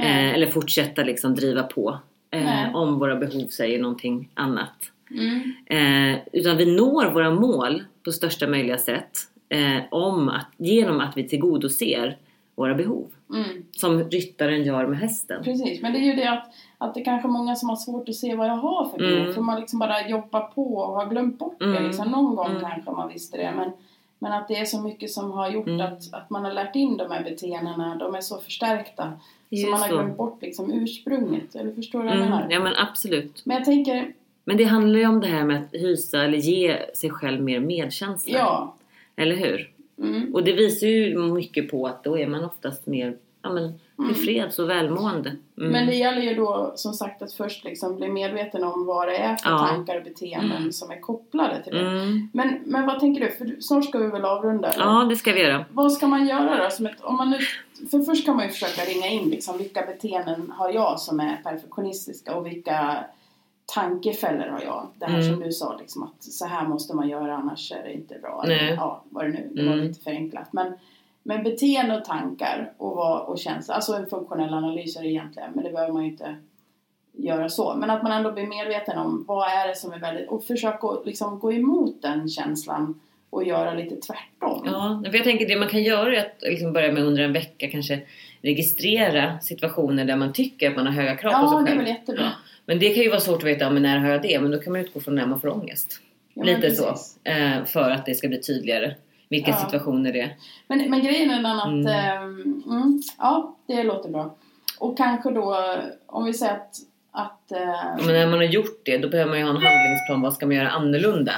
Eh, eller fortsätta liksom driva på. Eh, om våra behov säger någonting annat. Mm. Eh, utan vi når våra mål på största möjliga sätt eh, om att, genom att vi tillgodoser våra behov. Mm. Som ryttaren gör med hästen. Precis, men det är ju det att, att det är kanske många som har svårt att se vad jag har för behov. Mm. För man liksom bara jobbar på och har glömt bort det. Mm. Liksom. Någon gång Mm. kanske man visste det. Men, men att det är så mycket som har gjort Mm. att, att man har lärt in de här beteendena. De är så förstärkta. Det är Så man har så. glömt bort liksom ursprunget. Eller förstår du vad jag Mm, menar? ja men absolut. Men jag tänker, Men det handlar ju om det här med att hysa eller ge sig själv mer medkänsla. ja. Eller hur? Mm. Och det visar ju mycket på att då är man oftast mer ja, men, Mm. tillfreds och välmående. Mm. Men det gäller ju då som sagt att först liksom bli medveten om vad det är för Ja. tankar och beteenden som är kopplade till det. Mm. Men, men vad tänker du? För snart ska vi väl avrunda? Eller? Ja, det ska vi göra. Vad ska man göra då? Som ett, om man nu, för först kan man ju försöka ringa in liksom, vilka beteenden har jag som är perfektionistiska och vilka tankefällor har jag? Det här Mm. som du sa, liksom, att så här måste man göra annars är det inte bra. Eller, ja, vad det nu Det var Mm. lite förenklat. Men, men beteende och tankar och, vad, och känslor, alltså en funktionell analys är det egentligen, men det behöver man ju inte göra så. Men att man ändå blir medveten om vad är det som är väldigt... Och försöka liksom gå emot den känslan och göra lite tvärtom. Ja, för jag tänker det man kan göra är att liksom börja med under en vecka kanske registrera situationer där man tycker att man har höga krav på Ja, sig det är själv. väl jättebra. Men det kan ju vara svårt att veta, men när har jag det? Men då kan man utgå från när man får ångest. Ja, Lite så. precis. Eh, för att det ska bli tydligare vilka Ja. situationer det är. Men, men grejen är den att, Mm. ehm, mm, ja det låter bra. Och kanske då, om vi säger att, att eh, Men när man har gjort det, då behöver man ju ha en handlingsplan. Vad ska man göra annorlunda?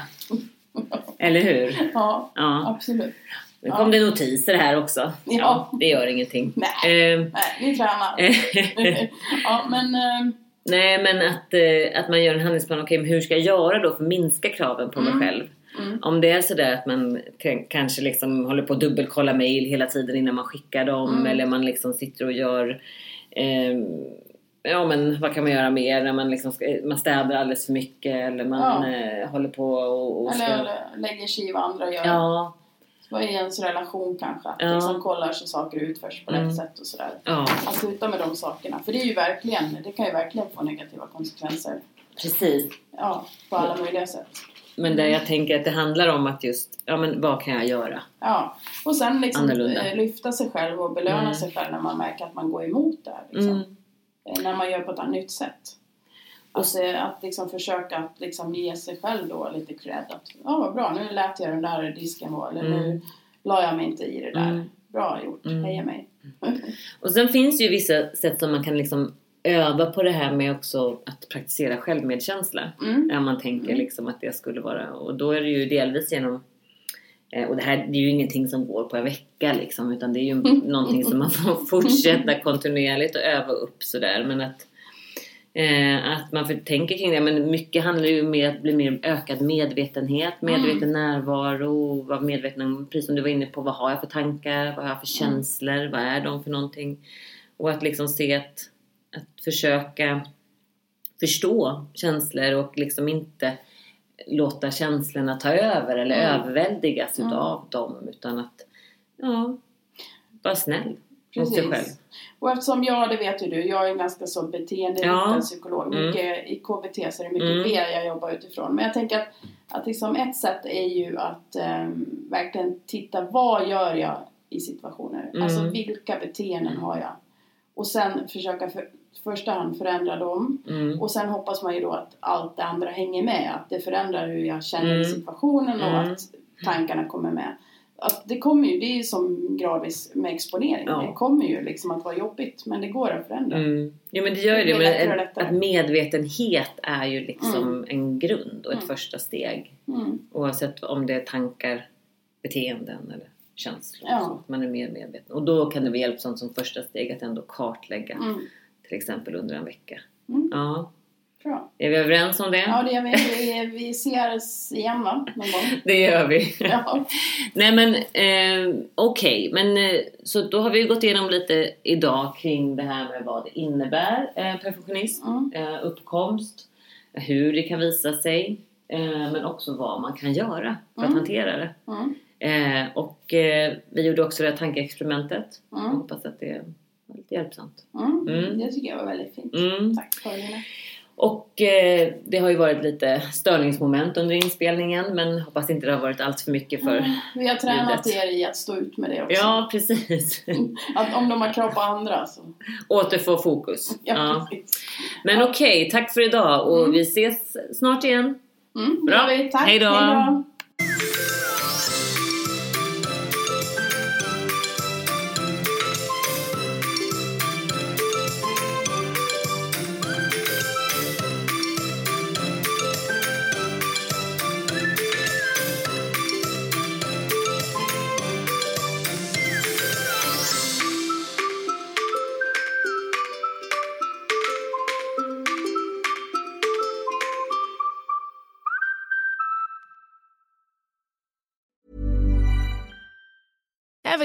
Eller hur? ja, Ja. absolut. Nu kom det notiser här också. Ja. det gör ingenting. Nej. Eh, Nej, vi tränar. ja, men ehm, Nej men att, eh, att man gör en handlingsplan. Okej, men hur ska jag göra då för att minska kraven på mig själv? Mm. Om det är sådär att man kanske liksom håller på att dubbelkolla mail hela tiden innan man skickar dem. Mm. Eller man liksom sitter och gör ehm, Ja men vad kan man göra mer när man liksom ska, man städar alldeles för mycket eller man Ja. eh, håller på och, och ska... eller, eller lägger sig i vad andra gör. Ja, Vad är ens relation kanske? Att Ja. liksom kollar så saker utförs på Mm. rätt sätt och sådär. ja Att sluta med de sakerna. För det är ju verkligen, det kan ju verkligen få negativa konsekvenser. precis. Ja, på alla möjliga sätt. Men där jag tänker att det handlar om att just, ja men vad kan jag göra? Ja, och sen liksom Annorlunda. eh, lyfta sig själv och belöna Mm. sig själv när man märker att man går emot det. här, Liksom. Mm. Eh, När man gör på ett nytt sätt. Att, eh, att liksom försöka att liksom ge sig själv då lite cred. Att, ja vad bra, nu lät jag den där disken vara. Eller nu Mm. la jag mig inte i det där. Mm. Bra gjort, Mm. heja mig. Och sen finns ju vissa sätt som man kan liksom öva på det här med också att praktisera självmedkänsla. Mm. Om man tänker liksom att det skulle vara, och då är det ju delvis genom eh, och det här det är ju ingenting som går på en vecka liksom utan det är ju någonting som man får fortsätta kontinuerligt och öva upp sådär men att Eh, att man för, tänker kring det, men mycket handlar ju om att bli mer ökad medvetenhet, medveten närvaro, vara medveten om, precis som du var inne på, vad har jag för tankar, vad har jag för känslor, vad är de för någonting? Och att liksom se att, att försöka förstå känslor och liksom inte låta känslorna ta över eller Mm. överväldigas utav dem utan att, ja, vara snäll mot sig själv. Och eftersom jag, det vet ju du, jag är ganska så beteendeinriktad Ja. psykolog. Mm. Mycket i KBT så är det mycket Mm. det jag jobbar utifrån. Men jag tänker att, att liksom ett sätt är ju att ehm, verkligen titta, vad gör jag i situationer? Mm. Alltså vilka beteenden har jag? Och sen försöka för, första hand förändra dem. Mm. Och sen hoppas man ju då att allt det andra hänger med. Att det förändrar hur jag känner Mm. situationen och Mm. att tankarna kommer med. Att det kommer ju, det är ju som gradvis med exponering. Ja. Det kommer ju liksom att vara jobbigt men det går att förändra. Mm. Jo men det gör ju Det det. Men att- att medvetenhet är ju liksom en grund och ett första steg. Mm. Oavsett om det är tankar, beteenden eller känslor. Ja. Så att man är mer medveten. Och då kan det vara hjälpsamt som första steg att ändå kartlägga. Mm. Till exempel under en vecka. Mm. Ja. Bra. Är vi överens om det? Ja, det är vi, vi, vi ses igen va? Någon gång. Det gör vi. Ja. Nej men eh, okej, men eh, så då har vi gått igenom lite idag kring det här med vad det innebär eh, perfektionism, Mm. eh, uppkomst, hur det kan visa sig, eh, men också vad man kan göra för att Mm. hantera det. Eh, och eh, vi gjorde också det här tankeexperimentet. Jag Mm. hoppas att det var lite hjälpsamt. Mm. Mm. Det tycker jag var väldigt fint. Mm. Tack för det. Och eh, det har ju varit lite störningsmoment under inspelningen men hoppas inte det har varit allt för mycket för Mm. Vi har tränat ljudet. er i att stå ut med det också. Ja, precis. Att om de har krav på andra så... Återfå fokus. Ja, Ja. Men okej, tack för idag och Mm. vi ses snart igen. Mm, Bra. vi. Tack. Hej då.